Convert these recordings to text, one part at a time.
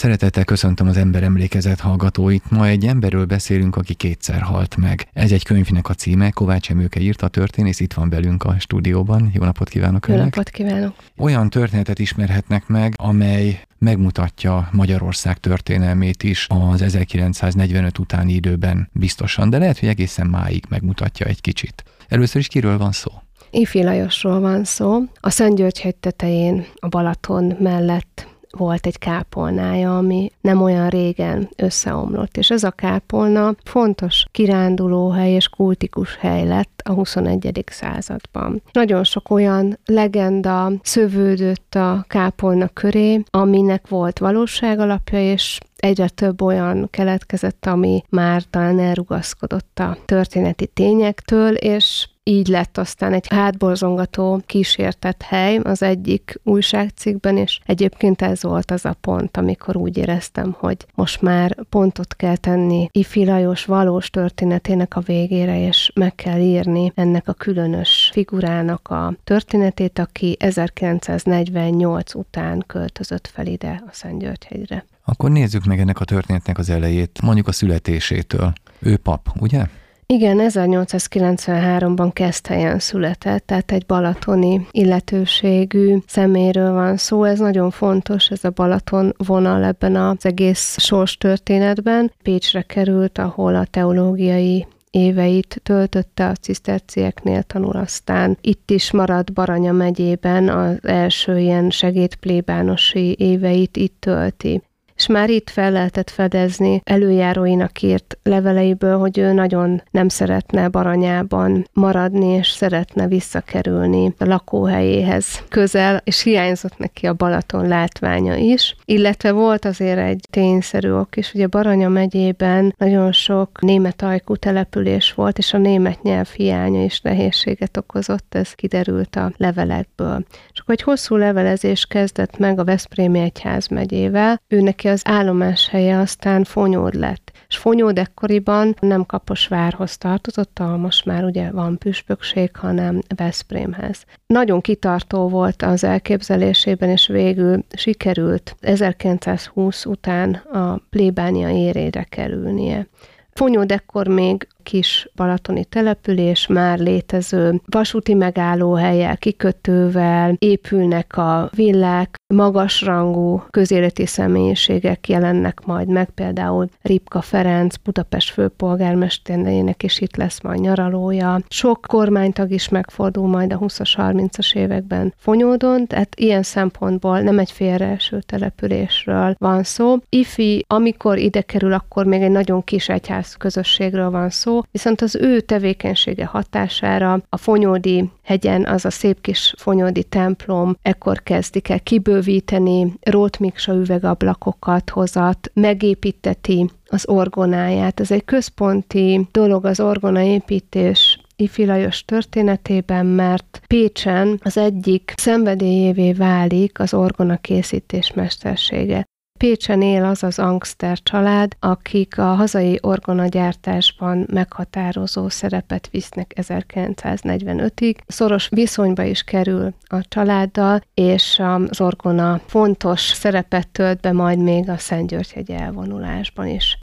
Szeretettel köszöntöm az ember emlékezet hallgatóit. Ma egy emberről beszélünk, aki kétszer halt meg. Ez egy könyvnek a címe, Kovács Emőke írta, a történész itt van velünk a stúdióban. Jó napot kívánok Jó önnek! napot kívánok! Olyan történetet ismerhetnek meg, amely megmutatja Magyarország történelmét is az 1945 utáni időben biztosan, de lehet, hogy egészen máig megmutatja egy kicsit. Először is kiről van szó? Ifi Lajosról van szó. A Szentgyörgyhegy tetején, a Balaton mellett volt egy kápolnája, ami nem olyan régen összeomlott, és ez a kápolna fontos kirándulóhely és kultikus hely lett a 21. században. Nagyon sok olyan legenda szövődött a kápolna köré, aminek volt valóság alapja, és egyre több olyan keletkezett, ami már talán elrugaszkodott a történeti tényektől, és így lett aztán egy hátborzongató kísértett hely az egyik újságcikkben, és egyébként ez volt az a pont, amikor úgy éreztem, hogy most már pontot kell tenni Ifi Lajos valós történetének a végére, és meg kell írni ennek a különös figurának a történetét, aki 1948 után költözött fel ide a Szentgyörgyhegyre. Akkor nézzük meg ennek a történetnek az elejét, mondjuk a születésétől. Ő pap, ugye? Igen, 1893-ban Keszthelyen született, tehát egy balatoni illetőségű szeméről van szó. Ez nagyon fontos, ez a Balaton vonal ebben az egész sors történetben. Pécsre került, ahol a teológiai éveit töltötte a cisztercieknél tanul, aztán itt is maradt Baranya megyében az első ilyen segédplébánosi éveit itt tölti és már itt fel lehetett fedezni előjáróinak írt leveleiből, hogy ő nagyon nem szeretne Baranyában maradni, és szeretne visszakerülni a lakóhelyéhez közel, és hiányzott neki a Balaton látványa is, illetve volt azért egy tényszerű ok is, ugye Baranya megyében nagyon sok német ajkú település volt, és a német nyelv hiánya is nehézséget okozott, ez kiderült a levelekből. És akkor egy hosszú levelezés kezdett meg a Veszprémi Egyház megyével, ő neki az állomás helye aztán Fonyód lett. És Fonyód ekkoriban nem Kaposvárhoz tartozott, ahol most már ugye van püspökség, hanem Veszprémhez. Nagyon kitartó volt az elképzelésében, és végül sikerült 1920 után a plébánia érére kerülnie. Fonyód ekkor még kis balatoni település, már létező vasúti megállóhelyel, kikötővel, épülnek a villák, magasrangú közéleti személyiségek jelennek majd meg, például Ripka Ferenc, Budapest főpolgármesterének is itt lesz majd nyaralója. Sok kormánytag is megfordul majd a 20-as, 30-as években Fonyódon, tehát ilyen szempontból nem egy félreeső településről van szó. Ifi, amikor ide kerül, akkor még egy nagyon kis egyház közösségről van szó, viszont az ő tevékenysége hatására a Fonyódi hegyen, az a szép kis Fonyódi templom, ekkor kezdik el kibővíteni, rótmiksa üvegablakokat hozat, megépíteti az orgonáját. Ez egy központi dolog az orgonaépítés Ifi Lajos történetében, mert Pécsen az egyik szenvedélyévé válik az orgona készítés mestersége. Pécsen él az az Angster család, akik a hazai orgonagyártásban meghatározó szerepet visznek 1945-ig. Szoros viszonyba is kerül a családdal, és az orgona fontos szerepet tölt be majd még a Szentgyörgyegy elvonulásban is.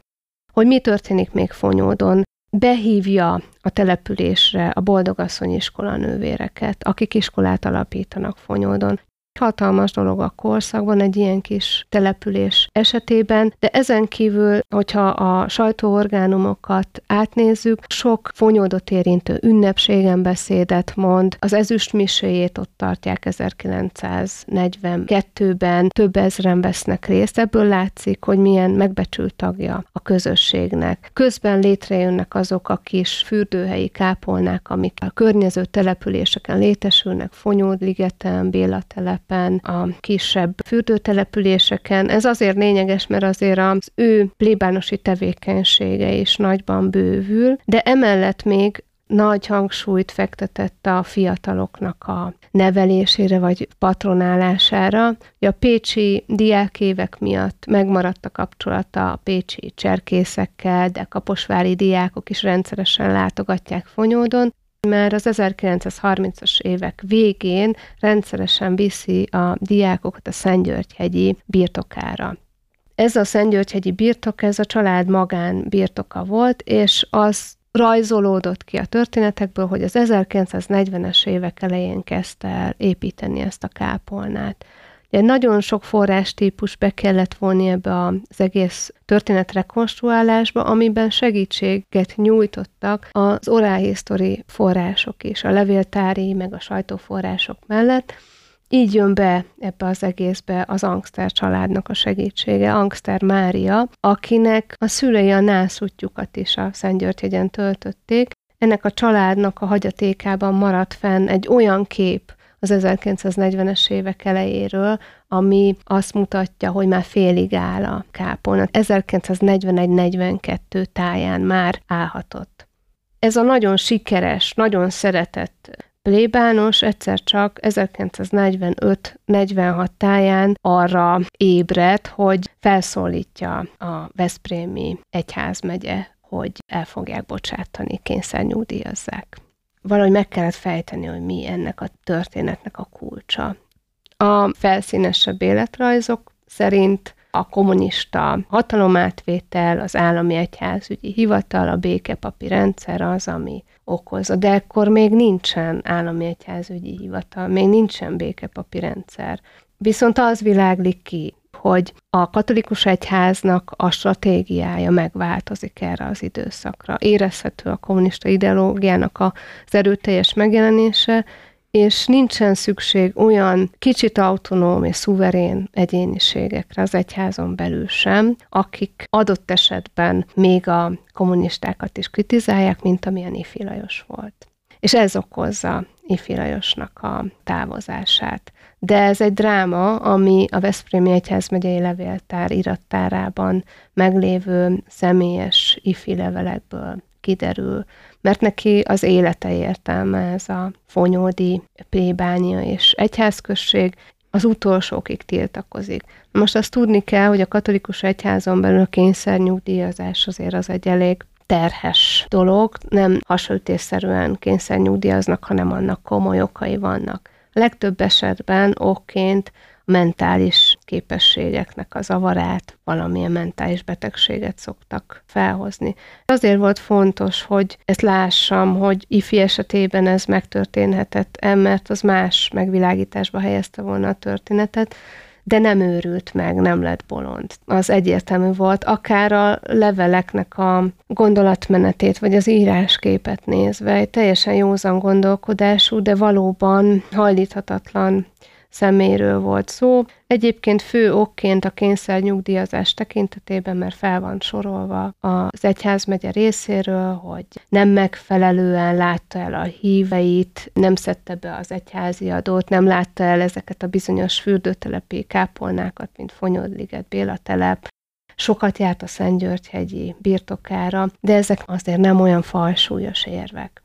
Hogy mi történik még Fonyódon, behívja a településre a Boldogasszony iskola nővéreket, akik iskolát alapítanak Fonyódon hatalmas dolog a korszakban egy ilyen kis település esetében, de ezen kívül, hogyha a sajtóorgánumokat átnézzük, sok fonyódot érintő ünnepségen beszédet mond, az ezüst miséjét ott tartják 1942-ben, több ezren vesznek részt, ebből látszik, hogy milyen megbecsült tagja a közösségnek. Közben létrejönnek azok a kis fürdőhelyi kápolnák, amik a környező településeken létesülnek, Fonyódligeten, Béla telep, terepen, a kisebb fürdőtelepüléseken. Ez azért lényeges, mert azért az ő plébánosi tevékenysége is nagyban bővül, de emellett még nagy hangsúlyt fektetett a fiataloknak a nevelésére vagy patronálására. A pécsi diákévek miatt megmaradt a kapcsolata a pécsi cserkészekkel, de kaposvári diákok is rendszeresen látogatják Fonyódon, már az 1930-as évek végén rendszeresen viszi a diákokat a Szentgyörgyhegyi birtokára. Ez a Szentgyörgyhegyi birtok, ez a család magán birtoka volt, és az rajzolódott ki a történetekből, hogy az 1940-es évek elején kezdte el építeni ezt a kápolnát. Ugye nagyon sok forrástípus be kellett vonni ebbe az egész történet rekonstruálásba, amiben segítséget nyújtottak az oral history források is, a levéltári, meg a sajtóforrások mellett, így jön be ebbe az egészbe az Angster családnak a segítsége, Angster Mária, akinek a szülei a nászútjukat is a Szentgyörgyhegyen töltötték. Ennek a családnak a hagyatékában maradt fenn egy olyan kép az 1940-es évek elejéről, ami azt mutatja, hogy már félig áll a kápolna. 1941-42 táján már állhatott. Ez a nagyon sikeres, nagyon szeretett plébános egyszer csak 1945-46 táján arra ébred, hogy felszólítja a Veszprémi egyházmegye, hogy el fogják bocsátani, kényszernyúdíjazzák. Valahogy meg kellett fejteni, hogy mi ennek a történetnek a kulcsa. A felszínesebb életrajzok szerint a kommunista hatalomátvétel, az állami egyházügyi hivatal, a békepapi rendszer az, ami okozza. De ekkor még nincsen állami egyházügyi hivatal, még nincsen békepapi rendszer. Viszont az világlik ki, hogy a katolikus egyháznak a stratégiája megváltozik erre az időszakra. Érezhető a kommunista ideológiának az erőteljes megjelenése, és nincsen szükség olyan kicsit autonóm és szuverén egyéniségekre az egyházon belül sem, akik adott esetben még a kommunistákat is kritizálják, mint amilyen Ifi Lajos volt. És ez okozza Ifi Lajosnak a távozását. De ez egy dráma, ami a Veszprémi Egyház megyei levéltár irattárában meglévő személyes ifi levelekből kiderül, mert neki az élete értelme ez a fonyódi plébánia és egyházközség, az utolsókig tiltakozik. Most azt tudni kell, hogy a katolikus egyházon belül a kényszernyugdíjazás azért az egy elég terhes dolog, nem hasonlítésszerűen kényszernyugdíjaznak, hanem annak komoly okai vannak. A legtöbb esetben okként mentális képességeknek a zavarát, valamilyen mentális betegséget szoktak felhozni. Azért volt fontos, hogy ezt lássam, hogy ifi esetében ez megtörténhetett, mert az más megvilágításba helyezte volna a történetet, de nem őrült meg, nem lett bolond. Az egyértelmű volt, akár a leveleknek a gondolatmenetét, vagy az írásképet nézve, egy teljesen józan gondolkodású, de valóban hajlíthatatlan szeméről volt szó. Egyébként fő okként a kényszer nyugdíjazás tekintetében, mert fel van sorolva az egyházmegye részéről, hogy nem megfelelően látta el a híveit, nem szedte be az egyházi adót, nem látta el ezeket a bizonyos fürdőtelepi kápolnákat, mint Fonyodliget, Béla telep, sokat járt a Szentgyörgyhegyi birtokára, de ezek azért nem olyan falsúlyos érvek.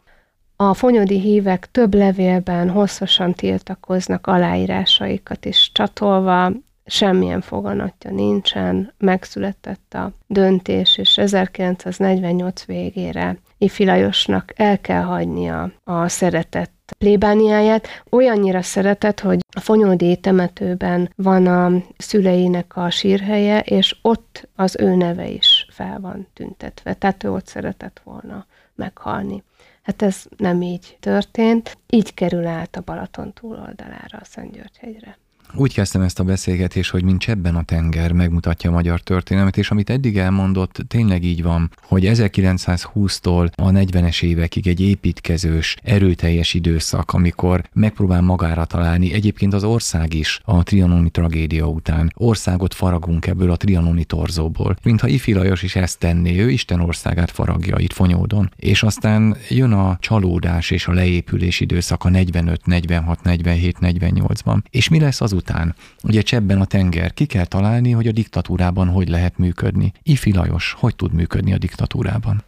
A fonyodi hívek több levélben hosszasan tiltakoznak aláírásaikat is csatolva, semmilyen foganatja nincsen, megszületett a döntés, és 1948 végére Ifi Lajosnak el kell hagynia a szeretett plébániáját. Olyannyira szeretett, hogy a Fonyódi temetőben van a szüleinek a sírhelye, és ott az ő neve is fel van tüntetve. Tehát ő ott szeretett volna meghalni. Hát ez nem így történt. Így kerül át a Balaton túloldalára a Szentgyörgyhegyre. Úgy kezdtem ezt a beszélgetést, hogy mint csebben a tenger megmutatja a magyar történelmet, és amit eddig elmondott, tényleg így van, hogy 1920-tól a 40-es évekig egy építkezős, erőteljes időszak, amikor megpróbál magára találni, egyébként az ország is a trianoni tragédia után. Országot faragunk ebből a trianoni torzóból. Mintha Ifi Lajos is ezt tenné, ő Isten országát faragja itt Fonyódon. És aztán jön a csalódás és a leépülés időszaka 45, 46, 47, 48-ban. És mi lesz az után. Ugye csebben a tenger, ki kell találni, hogy a diktatúrában hogy lehet működni. Ifi Lajos, hogy tud működni a diktatúrában?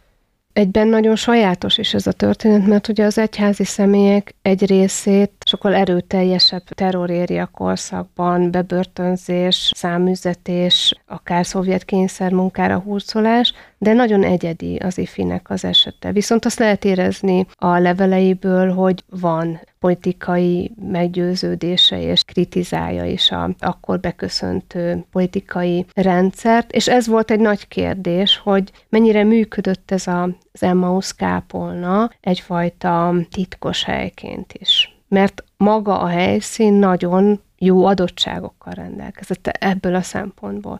Egyben nagyon sajátos is ez a történet, mert ugye az egyházi személyek egy részét sokkal erőteljesebb terroréria korszakban, bebörtönzés, számüzetés, akár szovjet kényszermunkára hurcolás, de nagyon egyedi az ifinek az esete. Viszont azt lehet érezni a leveleiből, hogy van politikai meggyőződése és kritizálja is a akkor beköszöntő politikai rendszert, és ez volt egy nagy kérdés, hogy mennyire működött ez a, az Emmaus kápolna egyfajta titkos helyként is. Mert maga a helyszín nagyon jó adottságokkal rendelkezett ebből a szempontból.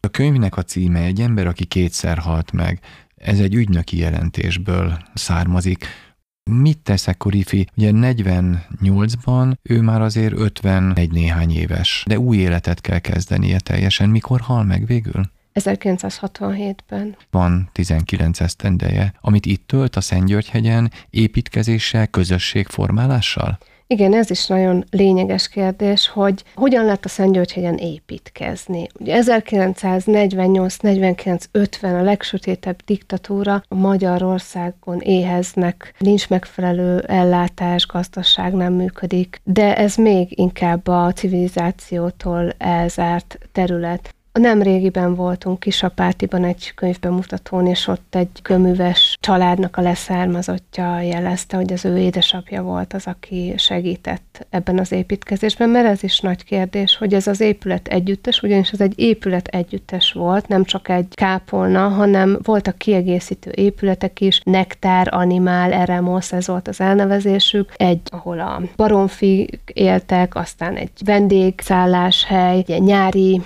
A könyvnek a címe egy ember, aki kétszer halt meg. Ez egy ügynöki jelentésből származik. Mit tesz ekkor Ifi? Ugye 48-ban ő már azért 51 néhány éves, de új életet kell kezdenie teljesen. Mikor hal meg végül? 1967-ben. Van 19 esztendeje, amit itt tölt a Szentgyörgyhegyen építkezéssel, közösségformálással? Igen, ez is nagyon lényeges kérdés, hogy hogyan lett a Szentgyörgyhegyen építkezni. Ugye 1948, 49, 50 a legsötétebb diktatúra a Magyarországon éheznek, nincs megfelelő ellátás, gazdaság nem működik, de ez még inkább a civilizációtól elzárt terület. Nem régiben voltunk Kisapátiban egy könyvbemutatón, és ott egy köműves családnak a leszármazottja jelezte, hogy az ő édesapja volt az, aki segített ebben az építkezésben, mert ez is nagy kérdés, hogy ez az épület együttes, ugyanis ez egy épület együttes volt, nem csak egy kápolna, hanem voltak kiegészítő épületek is, Nektár, Animál, Eremos, ez volt az elnevezésük, egy, ahol a baromfi éltek, aztán egy vendégszálláshely, egy nyári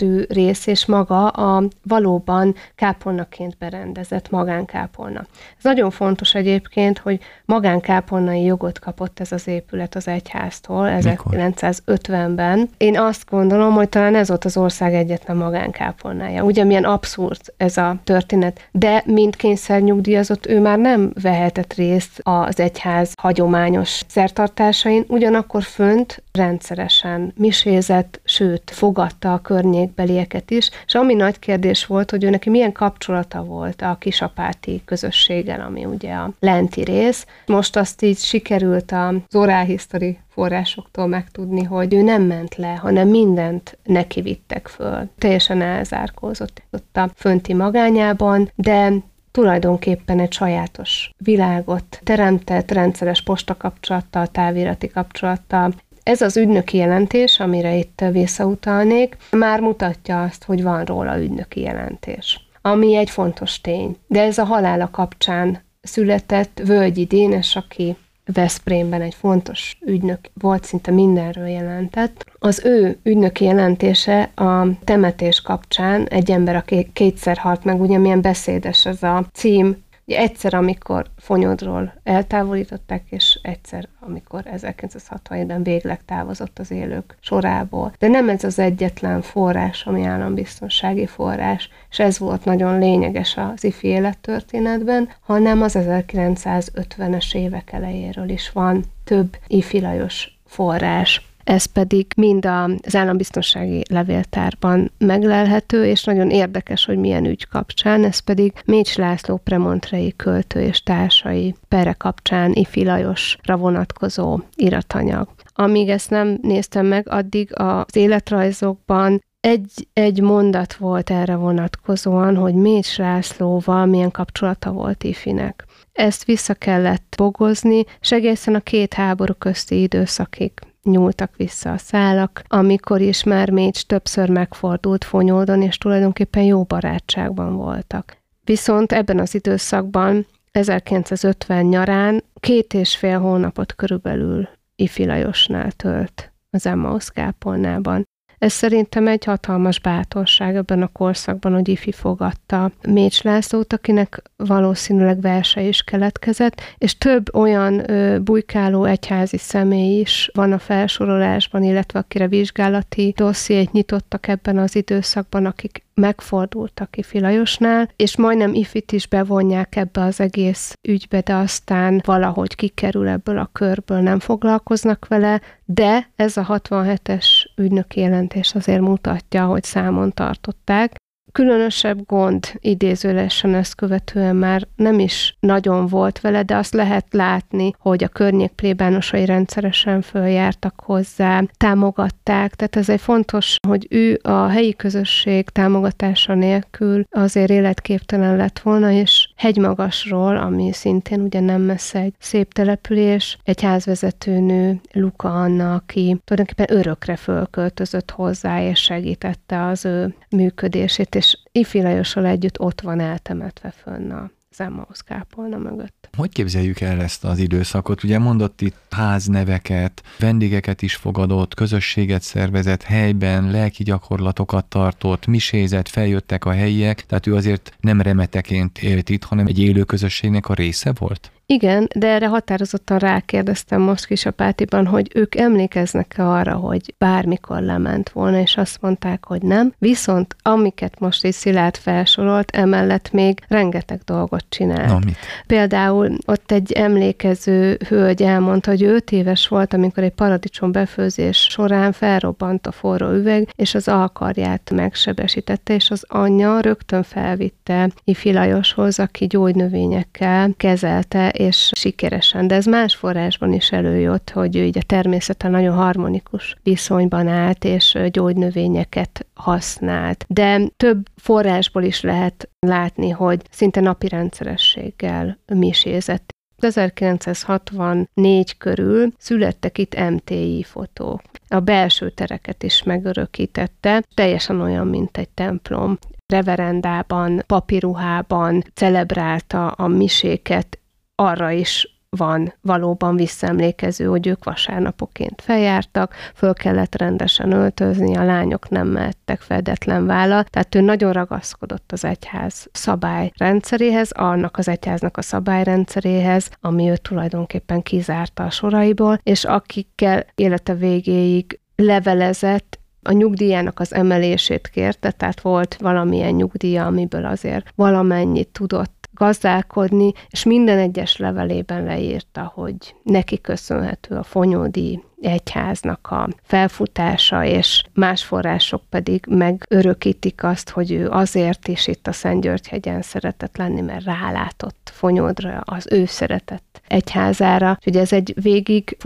lakszerű rész, és maga a valóban kápolnaként berendezett magánkápolna. Ez nagyon fontos egyébként, hogy magánkápolnai jogot kapott ez az épület az egyháztól 1950-ben. Én azt gondolom, hogy talán ez volt az ország egyetlen magánkápolnája. Ugye milyen abszurd ez a történet, de mint kényszernyugdíjazott ő már nem vehetett részt az egyház hagyományos szertartásain, ugyanakkor fönt rendszeresen misézett, sőt, fogadta a környékbelieket is, és ami nagy kérdés volt, hogy ő neki milyen kapcsolata volt a kisapáti közösséggel, ami ugye a lenti rész. Most azt így sikerült az history forrásoktól megtudni, hogy ő nem ment le, hanem mindent neki vittek föl. Teljesen elzárkózott ott a fönti magányában, de tulajdonképpen egy sajátos világot teremtett, rendszeres postakapcsolattal, távirati kapcsolattal, ez az ügynöki jelentés, amire itt visszautalnék, már mutatja azt, hogy van róla ügynöki jelentés, ami egy fontos tény. De ez a halála kapcsán született Völgyi Dénes, aki Veszprémben egy fontos ügynök volt, szinte mindenről jelentett. Az ő ügynöki jelentése a temetés kapcsán egy ember, aki kétszer halt meg, ugye milyen beszédes ez a cím, Ugye egyszer, amikor Fonyodról eltávolították, és egyszer, amikor 1967-ben végleg távozott az élők sorából. De nem ez az egyetlen forrás, ami állambiztonsági forrás, és ez volt nagyon lényeges az ifi élettörténetben, hanem az 1950-es évek elejéről is van több ifi Lajos forrás ez pedig mind az állambiztonsági levéltárban meglelhető, és nagyon érdekes, hogy milyen ügy kapcsán, ez pedig Mécs László premontrei költő és társai pere kapcsán Ifi Lajosra vonatkozó iratanyag. Amíg ezt nem néztem meg, addig az életrajzokban egy, egy mondat volt erre vonatkozóan, hogy Mécs Lászlóval milyen kapcsolata volt Ifinek. Ezt vissza kellett bogozni, és a két háború közti időszakig nyúltak vissza a szálak, amikor is már Mécs többször megfordult Fonyódon, és tulajdonképpen jó barátságban voltak. Viszont ebben az időszakban 1950 nyarán két és fél hónapot körülbelül Ifi Lajosnál tölt az Emmaus kápolnában. Ez szerintem egy hatalmas bátorság ebben a korszakban, hogy Ifi fogadta Mécs Lászlót, akinek valószínűleg verse is keletkezett, és több olyan ö, bujkáló egyházi személy is van a felsorolásban, illetve akire vizsgálati dossziét nyitottak ebben az időszakban, akik megfordultak Ifi Lajosnál, és majdnem Ifit is bevonják ebbe az egész ügybe, de aztán valahogy kikerül ebből a körből, nem foglalkoznak vele, de ez a 67-es ügynöki jelentés azért mutatja, hogy számon tartották, különösebb gond idézőlesen ezt követően már nem is nagyon volt vele, de azt lehet látni, hogy a környék plébánosai rendszeresen följártak hozzá, támogatták, tehát ez egy fontos, hogy ő a helyi közösség támogatása nélkül azért életképtelen lett volna, és hegymagasról, ami szintén ugye nem messze egy szép település, egy házvezetőnő, Luka Anna, aki tulajdonképpen örökre fölköltözött hozzá, és segítette az ő működését, és Ifi Lajossal együtt ott van eltemetve fönn a Emmaus kápolna mögött. Hogy képzeljük el ezt az időszakot? Ugye mondott itt házneveket, vendégeket is fogadott, közösséget szervezett helyben, lelki gyakorlatokat tartott, misézett, feljöttek a helyiek, tehát ő azért nem remeteként élt itt, hanem egy élő közösségnek a része volt? Igen, de erre határozottan rákérdeztem most kisapátiban, hogy ők emlékeznek-e arra, hogy bármikor lement volna, és azt mondták, hogy nem. Viszont amiket most is Szilárd felsorolt, emellett még rengeteg dolgot csinált. Na, mit? Például ott egy emlékező hölgy elmondta, hogy 5 éves volt, amikor egy paradicsom befőzés során felrobbant a forró üveg, és az alkarját megsebesítette, és az anyja rögtön felvitte Ifi Lajoshoz, aki gyógynövényekkel kezelte és sikeresen, de ez más forrásban is előjött, hogy így a természeten nagyon harmonikus viszonyban állt, és gyógynövényeket használt. De több forrásból is lehet látni, hogy szinte napi rendszerességgel misézett. 1964 körül születtek itt MTI fotók. A belső tereket is megörökítette, teljesen olyan, mint egy templom reverendában, papiruhában celebrálta a miséket, arra is van valóban visszaemlékező, hogy ők vasárnapoként feljártak, föl kellett rendesen öltözni, a lányok nem mehettek fedetlen vállal, tehát ő nagyon ragaszkodott az egyház szabályrendszeréhez, annak az egyháznak a szabályrendszeréhez, ami őt tulajdonképpen kizárta a soraiból, és akikkel élete végéig levelezett, a nyugdíjának az emelését kérte, tehát volt valamilyen nyugdíja, amiből azért valamennyit tudott gazdálkodni, és minden egyes levelében leírta, hogy neki köszönhető a fonyódi egyháznak a felfutása, és más források pedig megörökítik azt, hogy ő azért is itt a Szentgyörgyhegyen szeretett lenni, mert rálátott Fonyódra, az ő szeretett egyházára. Ugye ez egy végig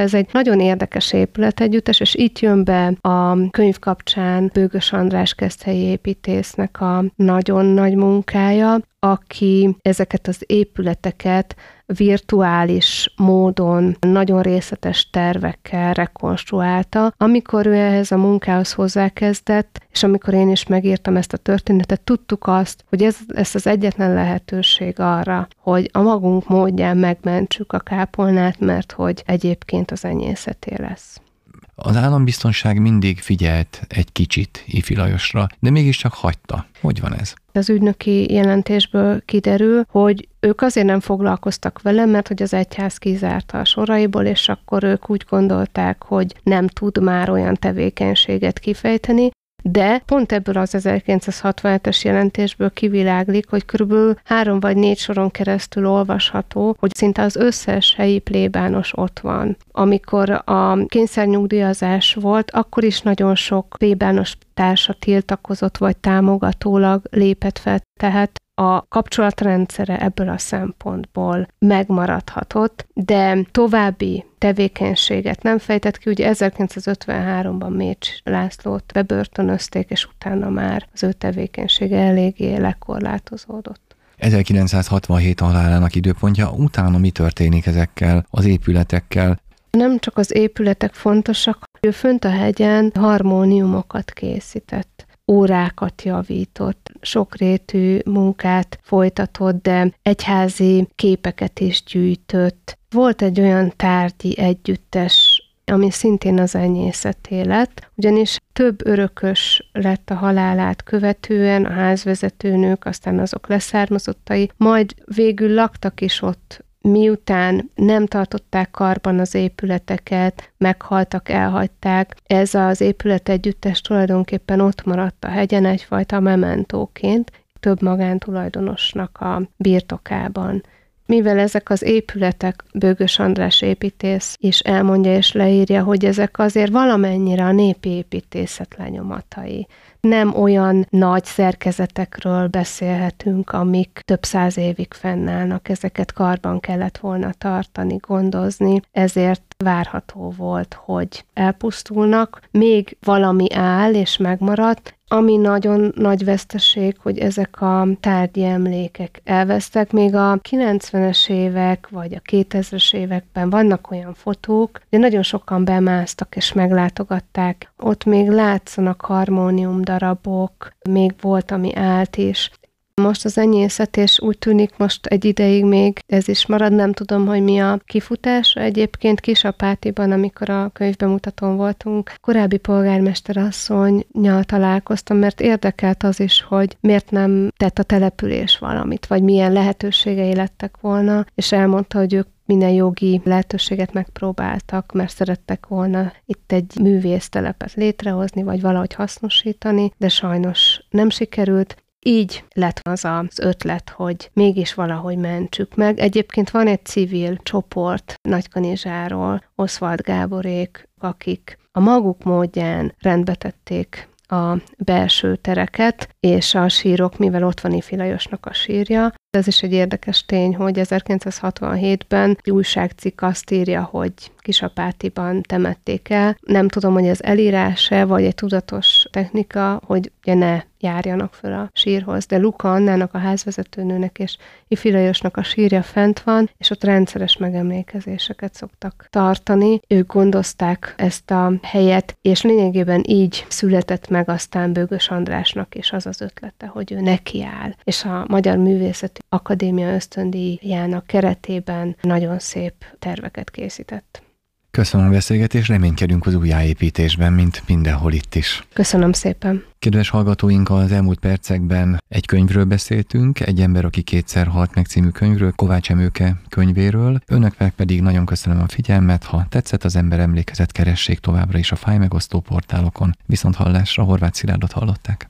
ez egy nagyon érdekes épületegyüttes, és itt jön be a könyv kapcsán Bőgös András keszthelyi építésznek a nagyon nagy munkája, aki ezeket az épületeket virtuális módon, nagyon részletes tervekkel rekonstruálta. Amikor ő ehhez a munkához hozzákezdett, és amikor én is megírtam ezt a történetet, tudtuk azt, hogy ez, ez az egyetlen lehetőség arra, hogy a magunk módján megmentsük a kápolnát, mert hogy egyébként az enyészeté lesz. Az állambiztonság mindig figyelt egy kicsit Ifi Lajosra, de mégiscsak hagyta. Hogy van ez? Az ügynöki jelentésből kiderül, hogy ők azért nem foglalkoztak vele, mert hogy az egyház kizárta a soraiból, és akkor ők úgy gondolták, hogy nem tud már olyan tevékenységet kifejteni, de pont ebből az 1967-es jelentésből kiviláglik, hogy körülbelül három vagy négy soron keresztül olvasható, hogy szinte az összes helyi plébános ott van. Amikor a kényszernyugdíjazás volt, akkor is nagyon sok plébános társa tiltakozott vagy támogatólag lépett fel, tehát a kapcsolatrendszere ebből a szempontból megmaradhatott, de további tevékenységet nem fejtett ki. Ugye 1953-ban Mécs Lászlót bebörtönözték, és utána már az ő tevékenysége eléggé lekorlátozódott. 1967 halálának időpontja, utána mi történik ezekkel az épületekkel? Nem csak az épületek fontosak, ő fönt a hegyen harmóniumokat készített órákat javított, sokrétű munkát folytatott, de egyházi képeket is gyűjtött. Volt egy olyan tárgyi együttes, ami szintén az enyészeté lett, ugyanis több örökös lett a halálát követően, a házvezetőnők, aztán azok leszármazottai, majd végül laktak is ott miután nem tartották karban az épületeket, meghaltak, elhagyták, ez az épület együttes tulajdonképpen ott maradt a hegyen egyfajta mementóként, több magántulajdonosnak a birtokában. Mivel ezek az épületek, Bőgös András építész is elmondja és leírja, hogy ezek azért valamennyire a népi építészet lenyomatai. Nem olyan nagy szerkezetekről beszélhetünk, amik több száz évig fennállnak, ezeket karban kellett volna tartani, gondozni, ezért várható volt, hogy elpusztulnak, még valami áll és megmaradt, Ami nagyon nagy veszteség, hogy ezek a tárgyi emlékek elvesztek. Még a 90-es évek vagy a 2000-es években vannak olyan fotók, de nagyon sokan bemásztak és meglátogatták. Ott még látszanak harmónium darabok, még volt, ami állt is. Most az enyészetés úgy tűnik most egy ideig még ez is marad, nem tudom, hogy mi a kifutás. Egyébként Kisapátiban, amikor a könyvbemutatón voltunk, korábbi polgármester asszonynyal találkoztam, mert érdekelt az is, hogy miért nem tett a település valamit, vagy milyen lehetőségei lettek volna, és elmondta, hogy ők minden jogi lehetőséget megpróbáltak, mert szerettek volna itt egy művésztelepet létrehozni, vagy valahogy hasznosítani, de sajnos nem sikerült. Így lett az az ötlet, hogy mégis valahogy mentsük meg. Egyébként van egy civil csoport Nagykanizsáról, Oswald Gáborék, akik a maguk módján rendbetették a belső tereket, és a sírok, mivel ott van Ifi Lajosnak a sírja. Ez is egy érdekes tény, hogy 1967-ben egy újságcikk azt írja, hogy Kisapátiban temették el. Nem tudom, hogy ez elírása, vagy egy tudatos technika, hogy ugye ne járjanak föl a sírhoz, de Luka Annának, a házvezetőnőnek és Ifilajosnak a sírja fent van, és ott rendszeres megemlékezéseket szoktak tartani. Ők gondozták ezt a helyet, és lényegében így született meg aztán Bőgös Andrásnak is az az ötlete, hogy ő nekiáll, és a Magyar Művészeti Akadémia ösztöndíjának keretében nagyon szép terveket készített. Köszönöm a beszélgetést, reménykedünk az újjáépítésben, mint mindenhol itt is. Köszönöm szépen. Kedves hallgatóink, az elmúlt percekben egy könyvről beszéltünk, egy ember, aki kétszer halt meg című könyvről, Kovács Emőke könyvéről. Önöknek pedig nagyon köszönöm a figyelmet, ha tetszett az ember emlékezet, keressék továbbra is a fájmegosztó portálokon. Viszont hallásra Horváth Szilárdot hallották.